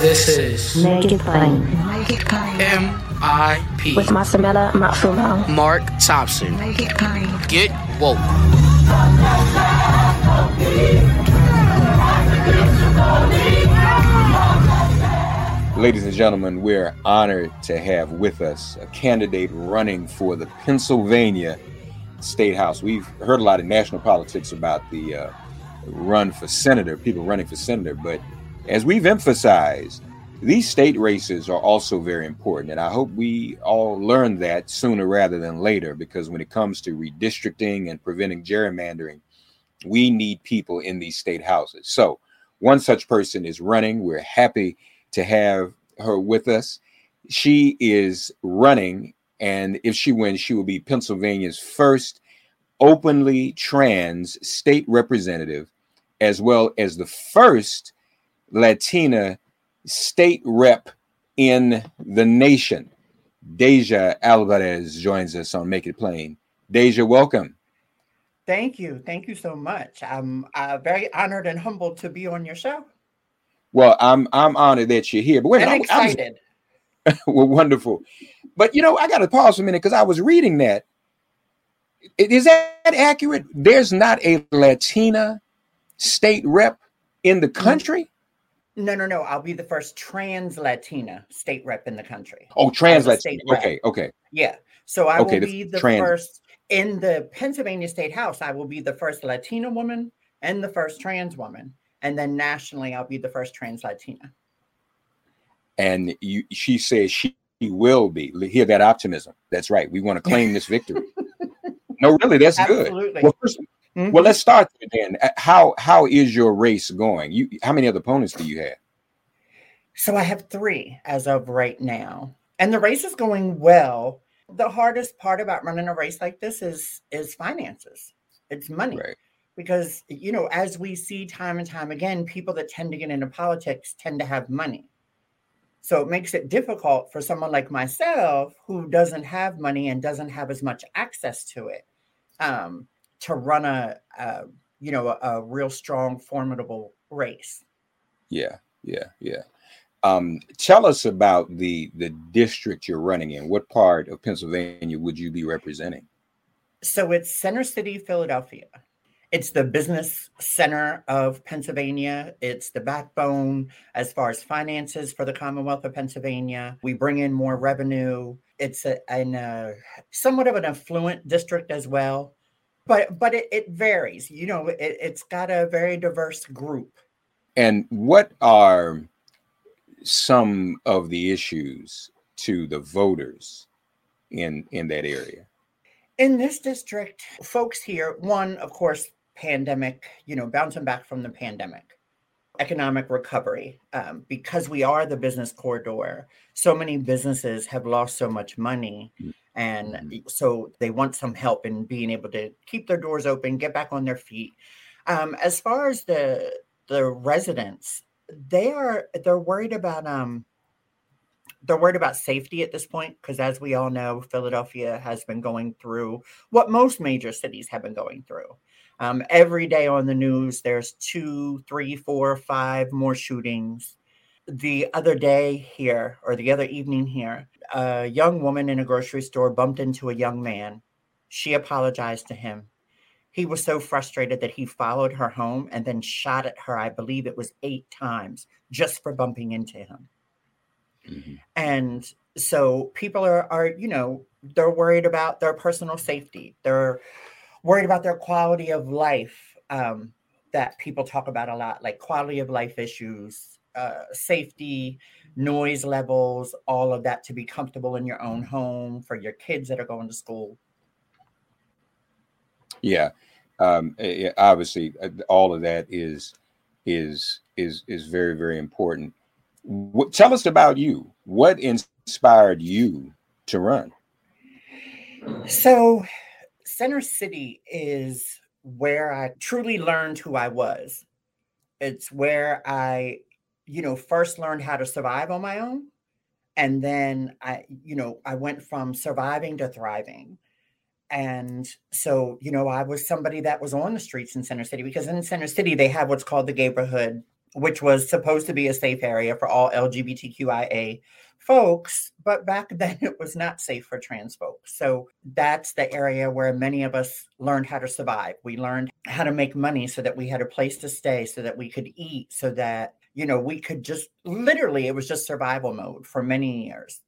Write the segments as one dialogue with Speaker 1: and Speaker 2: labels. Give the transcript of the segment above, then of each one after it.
Speaker 1: This is
Speaker 2: Make it plain.
Speaker 3: Make it plain.
Speaker 1: M.I.P.
Speaker 2: With Masamela Matfumo.
Speaker 1: Mark Thompson.
Speaker 3: Make it plain.
Speaker 1: Get woke.
Speaker 4: Ladies and gentlemen, we're honored to have with us a candidate running for the Pennsylvania State House. We've heard a lot of national politics about the uh, run for senator, people running for senator, but as we've emphasized, these state races are also very important. And I hope we all learn that sooner rather than later, because when it comes to redistricting and preventing gerrymandering, we need people in these state houses. So, one such person is running. We're happy to have her with us. She is running, and if she wins, she will be Pennsylvania's first openly trans state representative, as well as the first Latina state rep in the nation. Deja Alvarez joins us on Make It Plain. Deja, welcome.
Speaker 5: Thank you. Thank you so much. I'm uh, very honored and humbled to be on your show.
Speaker 4: Well, I'm I'm honored that you're here. But wait,
Speaker 5: and
Speaker 4: I'm,
Speaker 5: excited.
Speaker 4: I'm, well, wonderful. But you know, I got to pause for a minute because I was reading that. Is that accurate? There's not a Latina state rep in the country.
Speaker 5: No, no, no. I'll be the first trans Latina state rep in the country.
Speaker 4: Oh, trans Latina. Okay, okay.
Speaker 5: Yeah. So I
Speaker 4: Okay,
Speaker 5: will be the
Speaker 4: trans-
Speaker 5: first in the Pennsylvania State House. I will be the first Latina woman and the first trans woman. And then nationally, I'll be the first trans Latina.
Speaker 4: And you, she says she will be. Hear that optimism. That's right. We want to claim this victory. no, really, that's good.
Speaker 5: Absolutely.
Speaker 4: Well, first,
Speaker 5: Mhm.
Speaker 4: well, let's start then. Uh, How how is your race going? You how many other opponents do you have?
Speaker 5: So I have three as of right now, and the race is going well. The hardest part about running a race like this is is finances. It's money.
Speaker 4: Right.
Speaker 5: Because you know, as we see time and time again, people that tend to get into politics tend to have money. So it makes it difficult for someone like myself who doesn't have money and doesn't have as much access to it um, to run a, a you know a, a real strong, formidable race.
Speaker 4: Yeah, yeah, yeah. Um, tell us about the the district you're running in. What part of Pennsylvania would you be representing?
Speaker 5: So it's Center City, Philadelphia. It's the business center of Pennsylvania. It's the backbone as far as finances for the Commonwealth of Pennsylvania. We bring in more revenue. It's a, an, uh, somewhat of an affluent district as well, but but it, it varies. You know, it, it's got a very diverse group.
Speaker 4: And what are some of the issues to the voters in in that area?
Speaker 5: In this district, folks here, one, of course, pandemic, you know, bouncing back from the pandemic. Economic recovery um, because we are the business corridor. So many businesses have lost so much money. And
Speaker 4: Mhm.
Speaker 5: so they want some help in being able to keep their doors open, get back on their feet. Um, as far as the the residents, they are they're worried about um they're worried about safety at this point because as we all know philadelphia has been going through what most major cities have been going through um, every day on the news there's two three four five more shootings. The other day here or the other evening here a young woman in a grocery store bumped into a young man. She apologized to him. He was so frustrated that he followed her home and then shot at her i believe it was eight times just for bumping into him.
Speaker 4: Mhm.
Speaker 5: and so people are are you know they're worried about their personal safety. They're worried about their quality of life um, that people talk about a lot like quality of life issues uh, safety noise levels all of that to be comfortable in your own home for your kids that are going to school
Speaker 4: Yeah, um, eh, obviously, uh, all of that is is is is very very important. What, tell us about you. What inspired you to run?
Speaker 5: So, Center City is where I truly learned who I was. It's where I, you know, first learned how to survive on my own. And then I, you know, I went from surviving to thriving. And so, you know, I was somebody that was on the streets in Center City because in Center City, they have what's called the neighborhood, which was supposed to be a safe area for all LGBTQIA folks, but back then it was not safe for trans folks. So that's the area where many of us learned how to survive. We learned how to make money so that we had a place to stay, so that we could eat, so that, you know, we could just literally, it was just survival mode for many years.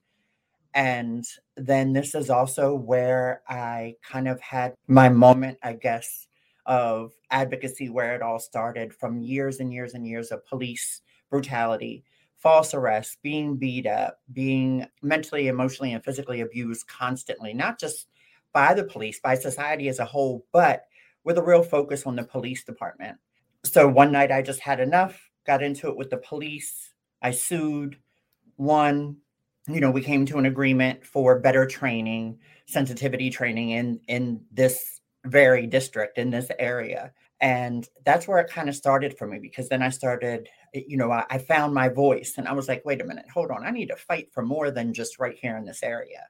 Speaker 5: And then this is also where I kind of had my moment, I guess, of advocacy where it all started from years and years and years of police brutality false arrests, being beat up, being mentally, emotionally, and physically abused constantly, not just by the police, by society as a whole, but with a real focus on the police department. So one night I just had enough, got into it with the police. I sued, won. You know, we came to an agreement for better training, sensitivity training in in this very district in this area. And that's where it kind of started for me because then I started Eh, you know, I, I, found my voice and I was like, wait a minute, hold on. I need to fight for more than just right here in this area.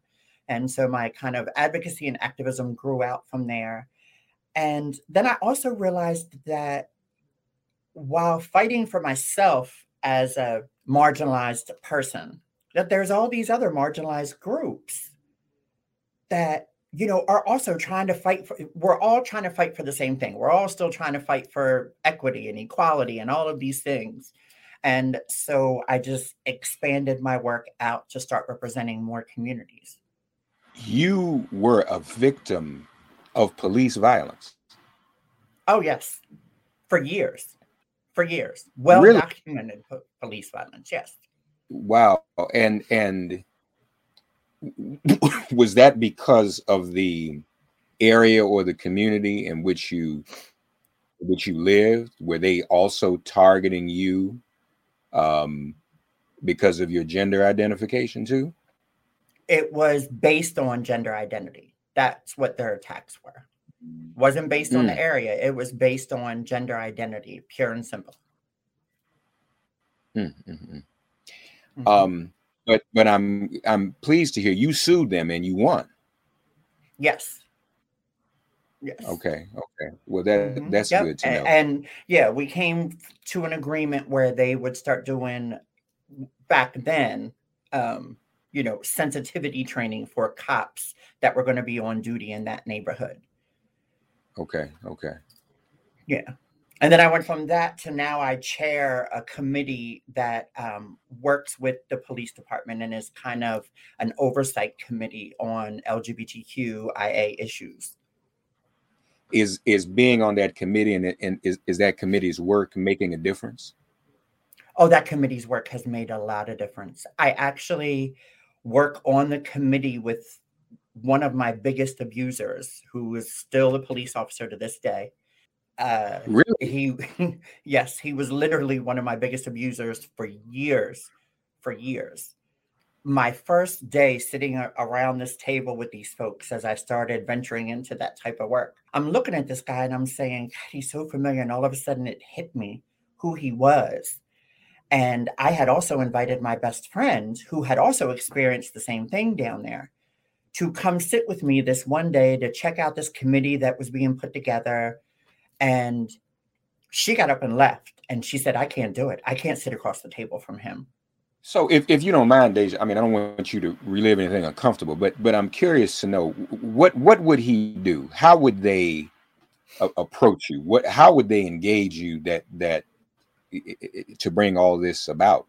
Speaker 5: And so my kind of advocacy and activism grew out from there. And then I also realized that while fighting for myself as a marginalized person, that there's all these other marginalized groups that you know, are also trying to fight for, we're all trying to fight for the same thing. We're all still trying to fight for equity and equality and all of these things. And so I just expanded my work out to start representing more communities.
Speaker 4: You were a victim of police violence.
Speaker 5: Oh, yes. For years. For years. Well
Speaker 4: Really?
Speaker 5: documented po- police violence. Yes.
Speaker 4: Wow. And and was that because of the area or the community in which you which you lived? Were they also targeting you um, because of your gender identification too?
Speaker 5: It was based on gender identity. That's what their attacks were. Wasn't based on the area. It was based on gender identity, pure and simple.
Speaker 4: Mm, mm, mm.
Speaker 5: Mhm.
Speaker 4: Um, but but I'm I'm pleased to hear you sued them and you won.
Speaker 5: yes. Yes.
Speaker 4: Okay, okay. Well, that
Speaker 5: Mhm.
Speaker 4: that's
Speaker 5: Yep.
Speaker 4: good to know.
Speaker 5: And, yeah, we came to an agreement where they would start doing back then, um, you know, sensitivity training for cops that were going to be on duty in that neighborhood.
Speaker 4: Okay, okay.
Speaker 5: Yeah. And then I went from that to now I chair a committee that um, works with the police department and is kind of an oversight committee on LGBTQIA issues.
Speaker 4: Is is being on that committee and, and is, is that committee's work making a difference?
Speaker 5: Oh, that committee's work has made a lot of difference. I actually work on the committee with one of my biggest abusers, who is still a police officer to this day. Uh,
Speaker 4: Really?
Speaker 5: he, yes, he was literally one of my biggest abusers for years, for years. My first day sitting around this table with these folks as I started venturing into that type of work, I'm looking at this guy and I'm saying, "God, he's so familiar. And all of a sudden it hit me who he was. And I had also invited my best friend, who had also experienced the same thing down there, to come sit with me this one day to check out this committee that was being put together. And she got up and left. And she said, I can't do it. I can't sit across the table from him.
Speaker 4: So if, if you don't mind, Deja, I mean, I don't want you to relive anything uncomfortable, but but I'm curious to know what what would he do? How would they a- approach you? What how would they engage you that that to bring all this about?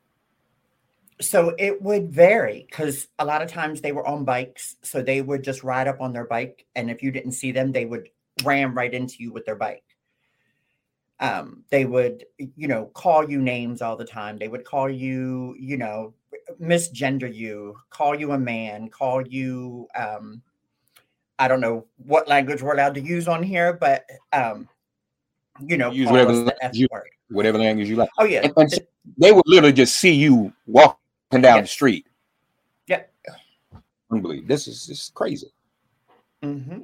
Speaker 5: So it would vary because a lot of times they were on bikes. So they would just ride up on their bike. And if you didn't see them, they would ram right into you with their bike. Um, they would, you know, call you names all the time. They would call you, you know, misgender you, call you a man, call you, um, I don't know what language we're allowed to use on here, but, um, you know,
Speaker 4: Use whatever language you- Whatever language you like.
Speaker 5: Oh, yeah.
Speaker 4: And, and they would literally just see you walking down the street.
Speaker 5: Yeah.
Speaker 4: Unbelievable. This is this is crazy.
Speaker 5: hmm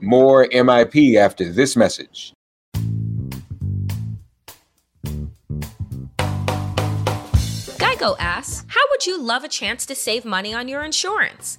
Speaker 4: More MIP after this message.
Speaker 3: Geico asks, How would you love a chance to save money on your insurance?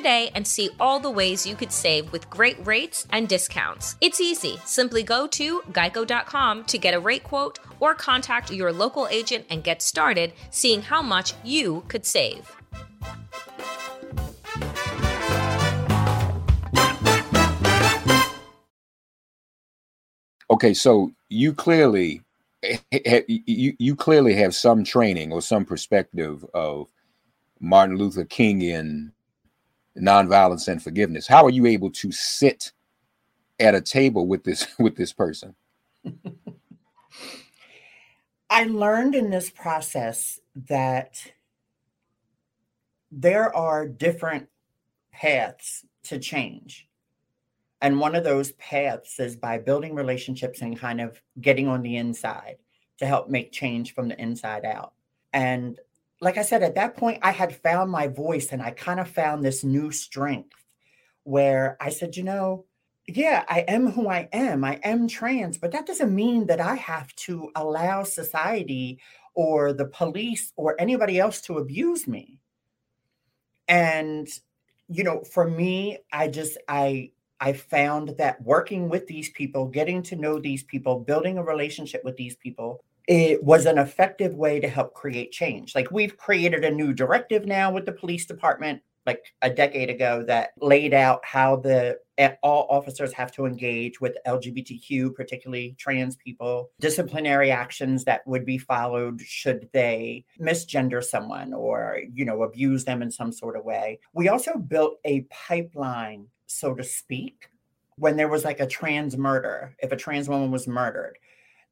Speaker 3: today and see all the ways you could save with great rates and discounts. It's easy. Simply go to geico.com to get a rate quote or contact your local agent and get started seeing how much you could save.
Speaker 4: Okay, so you clearly you you clearly have some training or some perspective of Martin Luther King in nonviolence and forgiveness. How are you able to sit at a table with this with this person?
Speaker 5: I learned in this process that there are different paths to change. And one of those paths is by building relationships and kind of getting on the inside to help make change from the inside out. And like I said, at that point, I had found my voice and I kind of found this new strength where I said, you know, yeah, I am who I am. I am trans, but that doesn't mean that I have to allow society or the police or anybody else to abuse me. And you know, for me, I just I I found that working with these people, getting to know these people, building a relationship with these people, it was an effective way to help create change. Like we've created a new directive now with the police department like a decade ago that laid out how the eh, all officers have to engage with LGBTQ, particularly trans people, disciplinary actions that would be followed should they misgender someone or, you know, abuse them in some sort of way. We also built a pipeline, so to speak, when there was like a trans murder, if a trans woman was murdered,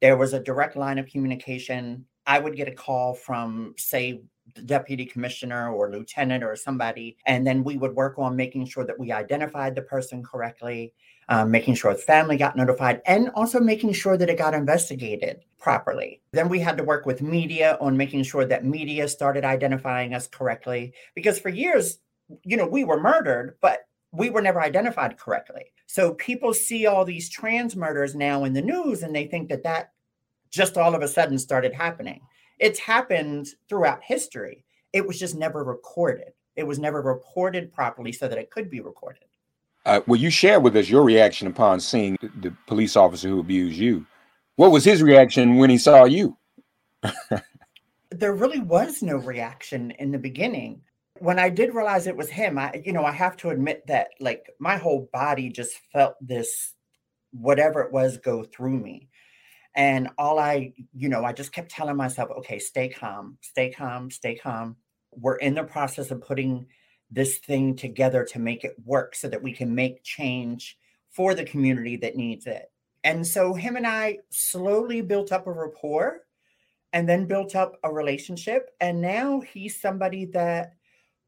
Speaker 5: there was a direct line of communication. I would get a call from, say, the deputy commissioner or lieutenant or somebody, and then we would work on making sure that we identified the person correctly, um, making sure the family got notified, and also making sure that it got investigated properly. Then we had to work with media on making sure that media started identifying us correctly, because for years, you know, we were murdered, but we were never identified correctly. So people see all these trans murders now in the news and they think that that just all of a sudden started happening. It's happened throughout history. It was just never recorded. It was never reported properly so that it could be recorded.
Speaker 4: Uh, will you share with us your reaction upon seeing the, the police officer who abused you? What was his reaction when he saw you?
Speaker 5: there really was no reaction in the beginning. When I did realize it was him, I you know, I have to admit that like my whole body just felt this whatever it was go through me. And all I, you know, I just kept telling myself, okay, stay calm, stay calm, stay calm. We're in the process of putting this thing together to make it work so that we can make change for the community that needs it. And so him and I slowly built up a rapport and then built up a relationship. And now he's somebody that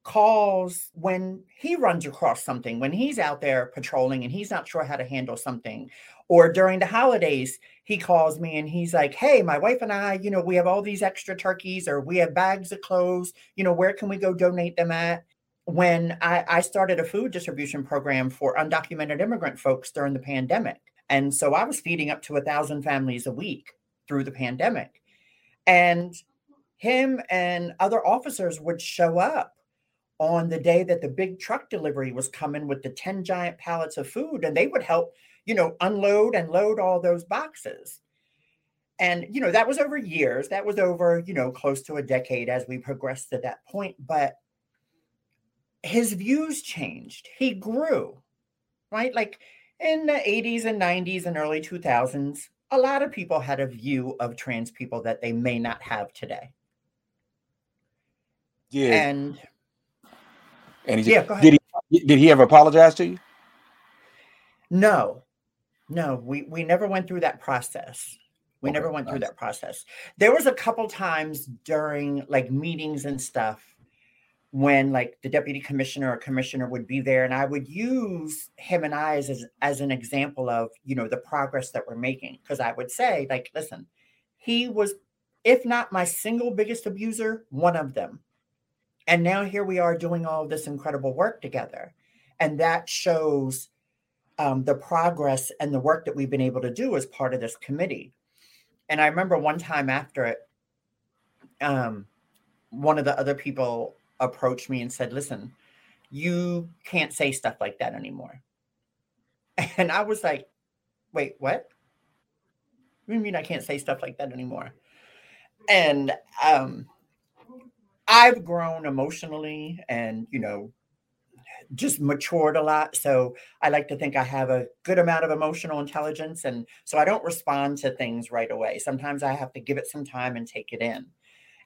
Speaker 5: calls when he runs across something, when he's out there patrolling and he's not sure how to handle something. Or during the holidays, he calls me and he's like, Hey, my wife and I, you know, we have all these extra turkeys or we have bags of clothes. You know, where can we go donate them at? When I, I started a food distribution program for undocumented immigrant folks during the pandemic. And so I was feeding up to a thousand families a week through the pandemic. And him and other officers would show up on the day that the big truck delivery was coming with the 10 giant pallets of food and they would help you know unload and load all those boxes. And you know that was over years. That was over you know close to a decade as we progressed to that point but his views changed. He grew right? Like in the 80s and 90s and early 2000s a lot of people had a view of trans people that they may not have today.
Speaker 4: Yeah.
Speaker 5: and
Speaker 4: And he
Speaker 5: Yeah, go ahead.
Speaker 4: did he did he ever apologize to you?
Speaker 5: No, no, we we never went through that process. We
Speaker 4: Okay,
Speaker 5: never went through that process. There was a couple times during like meetings and stuff when like the deputy commissioner or commissioner would be there and I would use him and I as, as an example of, you know, the progress that we're making because I would say like listen, he was if not my single biggest abuser, one of them. And now here we are doing all of this incredible work together. And that shows um, the progress and the work that we've been able to do as part of this committee. And I remember one time after it, um, one of the other people approached me and said, Listen, you can't say stuff like that anymore. And I was like, Wait, what? What do you mean I can't say stuff like that anymore? And um, I've grown emotionally and, you know, just matured a lot. So I like to think I have a good amount of emotional intelligence. And so I don't respond to things right away. Sometimes I have to give it some time and take it in.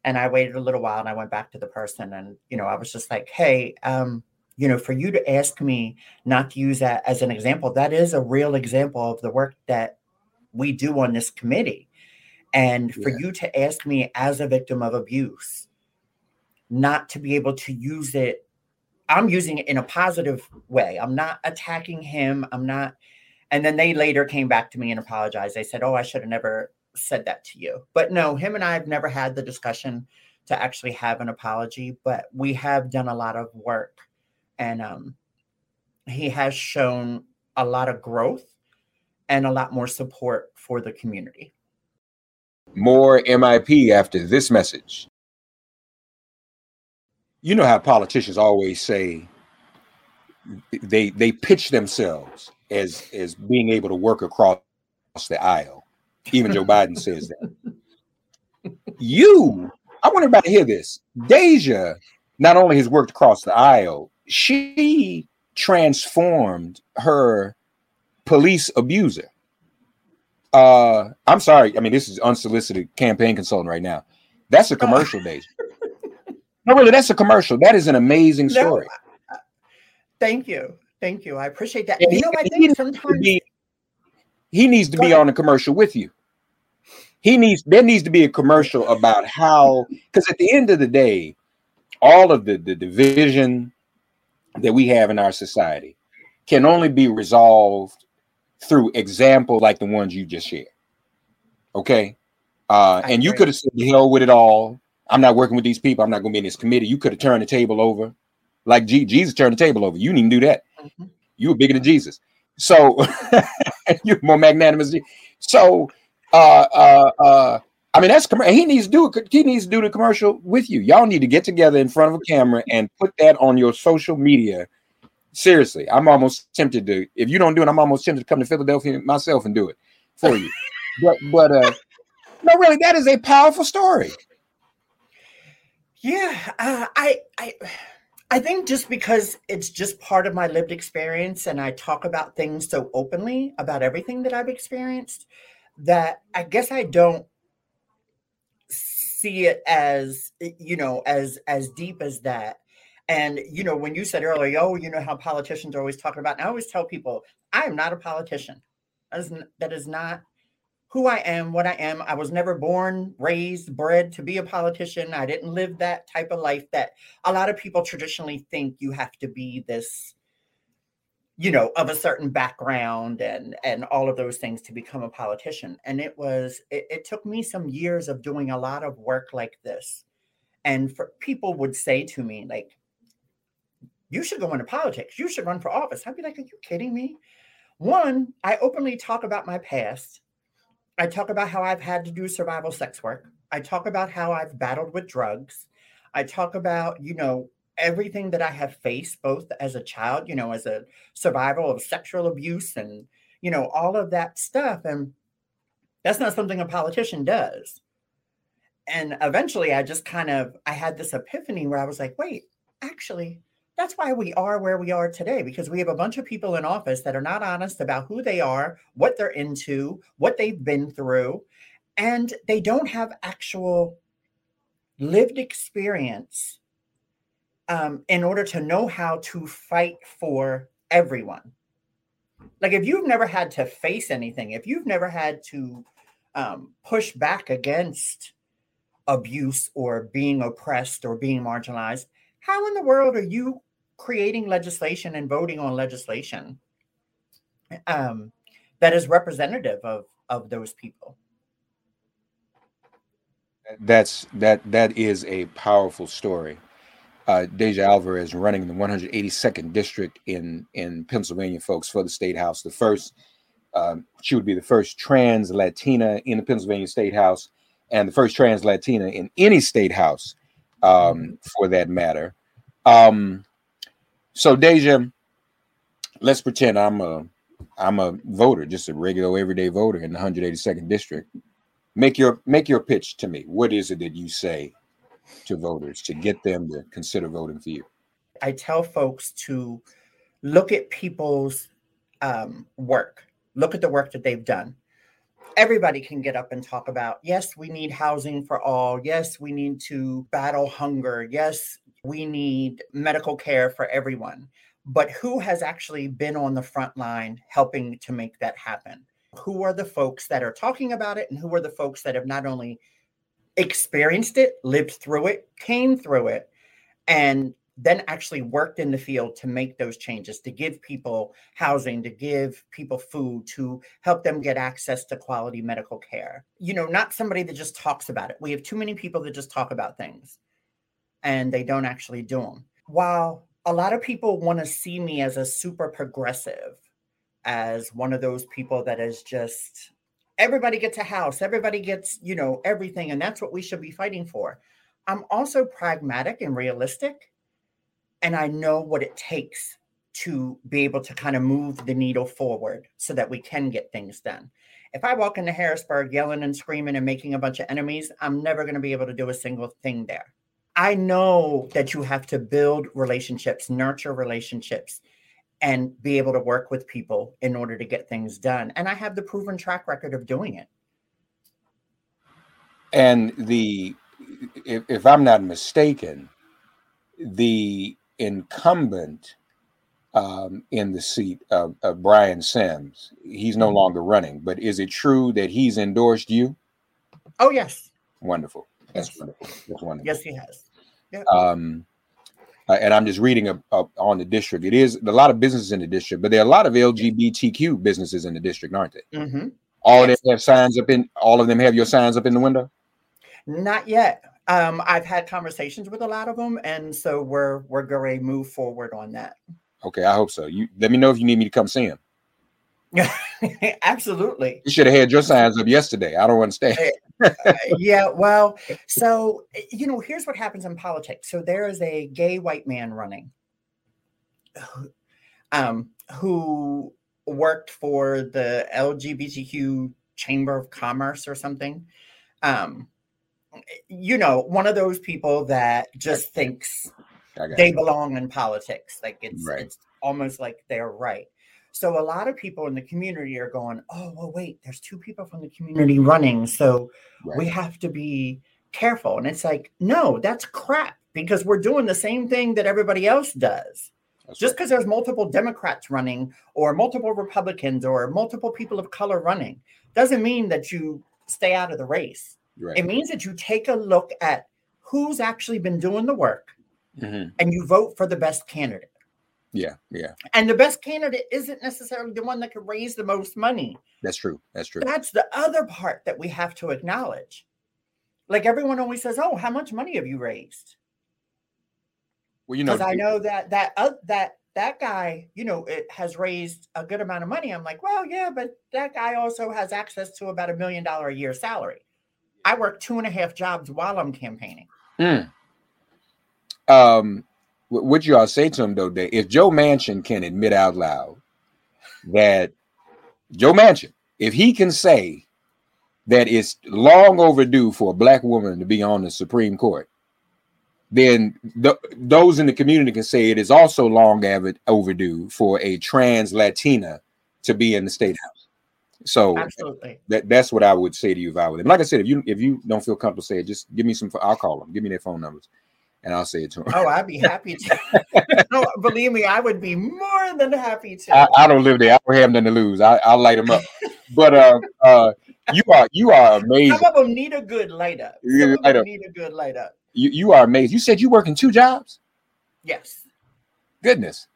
Speaker 5: And I waited a little while and I went back to the person and, you know, I was just like, hey, um, you know, for you to ask me not to use that as an example, that is a real example of the work that we do on this committee. And for
Speaker 4: Yeah.
Speaker 5: you to ask me as a victim of abuse, not to be able to use it I'm using it in a positive way. I'm not attacking him. I'm not. And then they later came back to me and apologized. They said, Oh, I should have never said that to you. But no, him and I have never had the discussion to actually have an apology, but we have done a lot of work. And um, he has shown a lot of growth and a lot more support for the community.
Speaker 4: More MIP after this message. You know how politicians always say they they pitch themselves as as being able to work across the aisle. Even Joe Biden says that. You, I want everybody to hear this. Deja not only has worked across the aisle, she transformed her police abuser. Uh, I'm sorry. I mean, this is unsolicited campaign consultant right now. That's a commercial, Deja. No, really, that's a commercial. That is an amazing
Speaker 5: No,
Speaker 4: story.
Speaker 5: Thank you. Thank you. I appreciate that.
Speaker 4: And
Speaker 5: You
Speaker 4: he-
Speaker 5: know, I think
Speaker 4: needs to
Speaker 5: sometimes
Speaker 4: be- he needs to
Speaker 5: Go
Speaker 4: be
Speaker 5: ahead.
Speaker 4: on a commercial with you. He needs there needs to be a commercial about how because at the end of the day, all of the, the division that we have in our society can only be resolved through example like the ones you just shared. Okay. Uh,
Speaker 5: I
Speaker 4: and you could have said the hell with it all. I'm not working with these people. I'm not going to be in this committee. You could have turned the table over, like G- Jesus turned the table over. You didn't do that.
Speaker 5: Mhm.
Speaker 4: You were bigger than Jesus. So you're more magnanimous. So, uh, uh, uh, I mean, that's he needs to do it. He needs to do the commercial with you. Y'all need to get together in front of a camera and put that on your social media. Seriously, I'm almost tempted to. If you don't do it, I'm almost tempted to come to Philadelphia myself and do it for you. but, but, uh, no, really, that is a powerful story.
Speaker 5: Yeah, uh, I, I, I think just because it's just part of my lived experience, and I talk about things so openly about everything that I've experienced, that I guess I don't see it as you know as as deep as that. And you know when you said earlier oh you know how politicians are always talking about and i always tell people i am not a politician. That is, that is not who i am what i am. I was never born raised bred to be a politician. I didn't live that type of life that a lot of people traditionally think you have to be this you know of a certain background and and all of those things to become a politician. And it was it, it, took me some years of doing a lot of work like this. And for people would say to me like you should go into politics. You should run for office. I'd be like are you kidding me? One i openly talk about my past i talk about how i've had to do survival sex work i talk about how i've battled with drugs i talk about you know everything that I have faced, both as a child, you know, as a survival of sexual abuse and, you know, all of that stuff. And that's not something a politician does. And eventually I just kind of I had this epiphany where I was like, wait, actually, that's why we are where we are today because we have a bunch of people in office that are not honest about who they are, what they're into, what they've been through, and they don't have actual lived experience um, in order to know how to fight for everyone. Like if you've never had to face anything, if you've never had to um, push back against abuse or being oppressed or being marginalized, how in the world are you creating legislation and voting on legislation um, that is representative of of those people?
Speaker 4: That's that that is a powerful story uh, Deja Alvarez running the 182nd district in in Pennsylvania, folks, for the state house. The first, um, she would be the first trans Latina in the Pennsylvania state house, and the first trans Latina in any state house, um, mm-hmm. for that matter. Um, so, Deja, let's pretend I'm a I'm a voter, just a regular everyday voter in the 182nd district. Make your make your pitch to me. What is it that you say to voters to get them to consider voting for you?
Speaker 5: I tell folks to look at people's um, work, look at the work that they've done. Everybody can get up and talk about, yes, we need housing for all. Yes, we need to battle hunger. Yes, we need medical care for everyone. But who has actually been on the front line helping to make that happen? Who are the folks that are talking about it, and who are the folks that have not only experienced it, lived through it, came through it, and then actually worked in the field to make those changes, to give people housing, to give people food, to help them get access to quality medical care. You know, not somebody that just talks about it. We have too many people that just talk about things and they don't actually do them. While a lot of people want to see me as a super progressive, as one of those people that is just everybody gets a house, everybody gets, you know, everything. And that's what we should be fighting for. I'm also pragmatic and realistic. And I know what it takes to be able to kind of move the needle forward so that we can get things done. If I walk into Harrisburg yelling and screaming and making a bunch of enemies, I'm never going to be able to do a single thing there. I know that you have to build relationships, nurture relationships, and be able to work with people in order to get things done. And I have the proven track record of doing it.
Speaker 4: And the, if, if I'm not mistaken, the incumbent um, in the seat of, of, Brian Sims, he's no mm-hmm. longer running, but is it true that he's endorsed you?
Speaker 5: Oh, yes.
Speaker 4: Wonderful. That's
Speaker 5: yes.
Speaker 4: wonderful. That's wonderful.
Speaker 5: Yes, he has.
Speaker 4: Yep. Um, uh, and I'm just reading a, a, on the district. It is a lot of businesses in the district, but there are a lot of LGBTQ businesses in the district, aren't they?
Speaker 5: Mm-hmm.
Speaker 4: All yes. of them have signs up in. All of them have your signs up in the window.
Speaker 5: Not yet. Um, I've had conversations with a lot of them, and so we're we're going to move forward on that.
Speaker 4: Okay, I hope so. You let me know if you need me to come see him.
Speaker 5: Absolutely.
Speaker 4: You should have had your signs up yesterday. I don't understand.
Speaker 5: Uh, yeah, well, so you know, here's what happens in politics. So there is a gay white man running, um, who worked for the LGBTQ Chamber of Commerce or something. Um, you know, one of those people that just thinks they you. belong in politics. Like it's, right. it's almost like they're right. So a lot of people in the community are going, oh, well, wait, there's two people from the community running. So
Speaker 4: Right.
Speaker 5: we have to be careful. And it's like, no, that's crap because we're doing the same thing that everybody else does.
Speaker 4: That's
Speaker 5: Just
Speaker 4: right.
Speaker 5: because there's multiple Democrats running or multiple Republicans or multiple people of color running doesn't mean that you stay out of the race.
Speaker 4: Right.
Speaker 5: It means that you take a look at who's actually been doing the work
Speaker 4: Mhm.
Speaker 5: and you vote for the best candidate.
Speaker 4: Yeah, yeah,
Speaker 5: And the best candidate isn't necessarily the one that can raise the most money.
Speaker 4: that's true. That's true.
Speaker 5: That's the other part that we have to acknowledge. Like everyone always says, "Oh, how much money have you raised?"
Speaker 4: Well, you know,
Speaker 5: Because I know that that uh, that that guy, you know, it has raised a good amount of money. I'm like, well, yeah, but that guy also has access to about a million dollar a year salary. I work two and a half jobs while I'm campaigning.
Speaker 4: Mm. Um, what you all say to him though, that if Joe Manchin can admit out loud that Joe Manchin, if he can say that it's long overdue for a black woman to be on the Supreme Court, then th- those in the community can say it is also long avid overdue for a trans Latina to be in the state house. So
Speaker 5: Absolutely.
Speaker 4: that that's what I would say to you if I were them. Like I said, if you if you don't feel comfortable saying, it, just give me some. I'll call them. Give me their phone numbers, and I'll say it to him.
Speaker 5: Oh, I'd be happy to. no, believe me, I would be more than happy to.
Speaker 4: I, I don't live there. I don't have nothing to lose. I, I'll light them up. But uh, uh, you are you are amazing.
Speaker 5: Some of them need a good light up.
Speaker 4: You need
Speaker 5: Some
Speaker 4: light
Speaker 5: them
Speaker 4: up.
Speaker 5: need a good light up.
Speaker 4: You you are amazing. You said you work in two jobs.
Speaker 5: Yes.
Speaker 4: Goodness.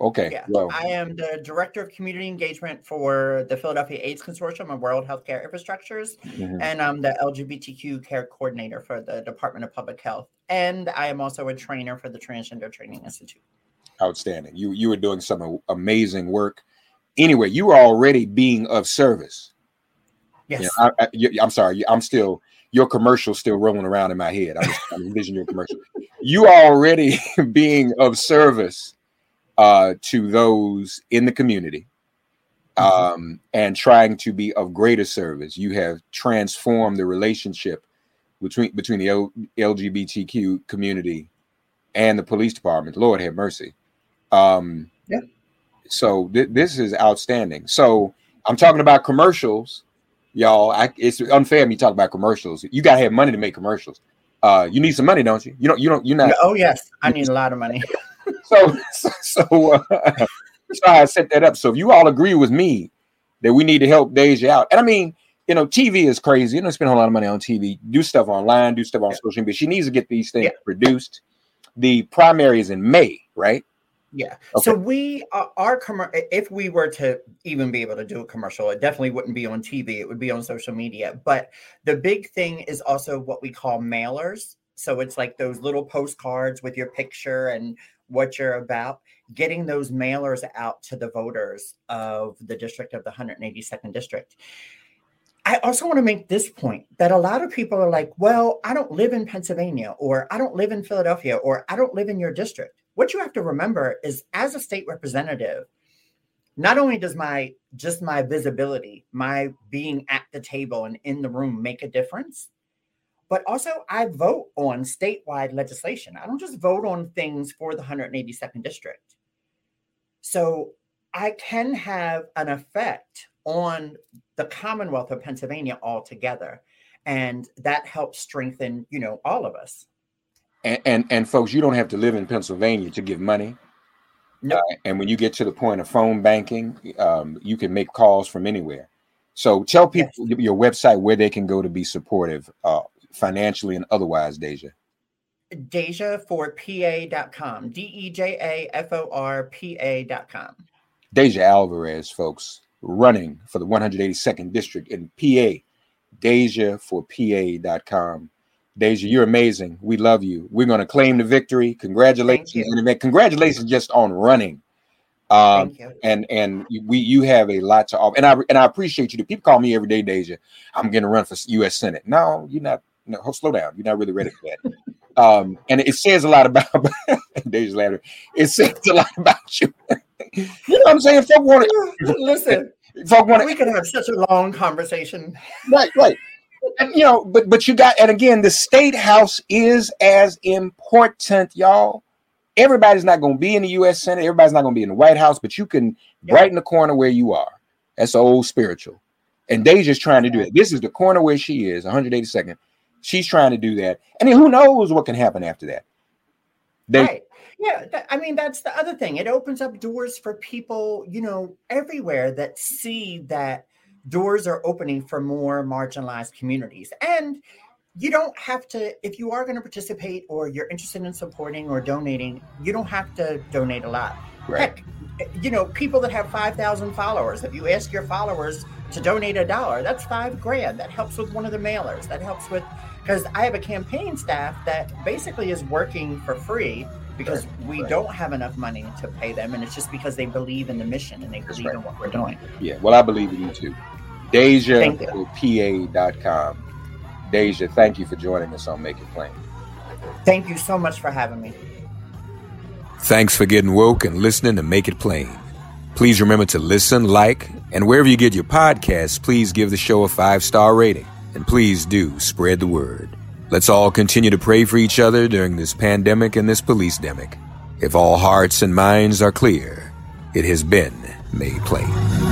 Speaker 4: Okay.
Speaker 5: Yeah. I am the director of community engagement for the Philadelphia AIDS Consortium and World Healthcare Infrastructures,
Speaker 4: mhm.
Speaker 5: and I'm the LGBTQ care coordinator for the Department of Public Health. And I am also a trainer for the Transgender Training Institute.
Speaker 4: outstanding. You you were doing some amazing work. Anyway, you are already being of service.
Speaker 5: Yes.
Speaker 4: You know, I, I, I'm sorry. I'm still your commercial still rolling around in my head. I'm, just, I'm envisioning your commercial. You are already being of service uh, to those in the community, um, and trying to be of greater service. You have transformed the relationship between between the L- LGBTQ community and the police department. Lord have mercy. Um,
Speaker 5: Yeah.
Speaker 4: So th- this is outstanding. So I'm talking about commercials, y'all. I, it's unfair me talk about commercials. You gotta have money to make commercials. Uh, you need some money, don't you? You don't. You don't. You're not.
Speaker 5: oh, yes. I need a lot of money.
Speaker 4: So so, so uh, so I set that up. So if you all agree with me that we need to help Deja out, and I mean, you know, TV is crazy. You don't spend a whole lot of money on TV. Do stuff online. Do stuff on
Speaker 5: Yeah.
Speaker 4: social media. She needs to get these things
Speaker 5: Yeah.
Speaker 4: produced. The primary is in May, right?
Speaker 5: Yeah.
Speaker 4: Okay.
Speaker 5: So we are our commer- if we were to even be able to do a commercial, it definitely wouldn't be on TV. It would be on social media. But the big thing is also what we call mailers. So it's like those little postcards with your picture and what you're about. Getting those mailers out to the voters of the district of the 182nd district. I also want to make this point that a lot of people are like, well, I don't live in Pennsylvania, or I don't live in Philadelphia, or I don't live in your district. What you have to remember is as a state representative, not only does my just my visibility, my being at the table and in the room make a difference, but also I vote on statewide legislation. I don't just vote on things for the 182nd district. So I can have an effect on the Commonwealth of Pennsylvania altogether. And that helps strengthen, you know, all of us.
Speaker 4: And and, and folks, you don't have to live in Pennsylvania to give money.
Speaker 5: Nope.
Speaker 4: Uh, and when you get to the point of phone banking, um, you can make calls from anywhere. So tell people your website where they can go to be supportive, uh, financially and otherwise, Deja.
Speaker 5: Deja for PA.com. D E J A F O R P A.com.
Speaker 4: Deja Alvarez, folks, running for the 182nd district in PA. Deja for PA.com. Deja, you're amazing. We love you. We're going to claim the victory. Congratulations. And Congratulations just on running. Um, and and we you have a lot to offer. And I and I appreciate you. The people call me every day, Deja. I'm going to run for U.S. Senate. No, you're not. No, slow down. You're not really ready for that. um, and it says a lot about Deja's laughing. It says a lot about you. you know what I'm saying? Folk want to.
Speaker 5: Listen,
Speaker 4: Folk want
Speaker 5: we could have such a long conversation.
Speaker 4: Right, right. And you know, but but you got. And again, the state house is as important, y'all, everybody's not going to be in the U.S. Senate. Everybody's not going to be in the White House, but you can
Speaker 5: Yeah.
Speaker 4: right in the corner where you are. That's old spiritual. And they just trying to do it. This is the corner where she is, 182nd. She's trying to do that. And then who knows what can happen after that? They,
Speaker 5: right. Yeah, that, I mean that's the other thing. It opens up doors for people, you know, everywhere that see that doors are opening for more marginalized communities. And you don't have to if you are going to participate or you're interested in supporting or donating, you don't have to donate a lot.
Speaker 4: Right.
Speaker 5: Heck, you know, people that have 5,000 followers, if you ask your followers to donate a dollar, that's 5 grand. That helps with one of the mailers. That helps with because I have a campaign staff that basically is working for free because we
Speaker 4: right.
Speaker 5: don't have enough money to pay them, and it's just because they believe in the mission and they believe
Speaker 4: right.
Speaker 5: in what we're doing.
Speaker 4: Yeah, well, I believe in you too. Deja
Speaker 5: Thank you.
Speaker 4: PA.com. Deja, thank you for joining us on Make It Plain.
Speaker 5: Thank you so much for having me.
Speaker 4: Thanks for getting woke and listening to Make It Plain. Please remember to listen, like, and wherever you get your podcasts, please give the show a five star rating. And please do spread the word. Let's all continue to pray for each other during this pandemic and this police demic. If all hearts and minds are clear, it has been made plain.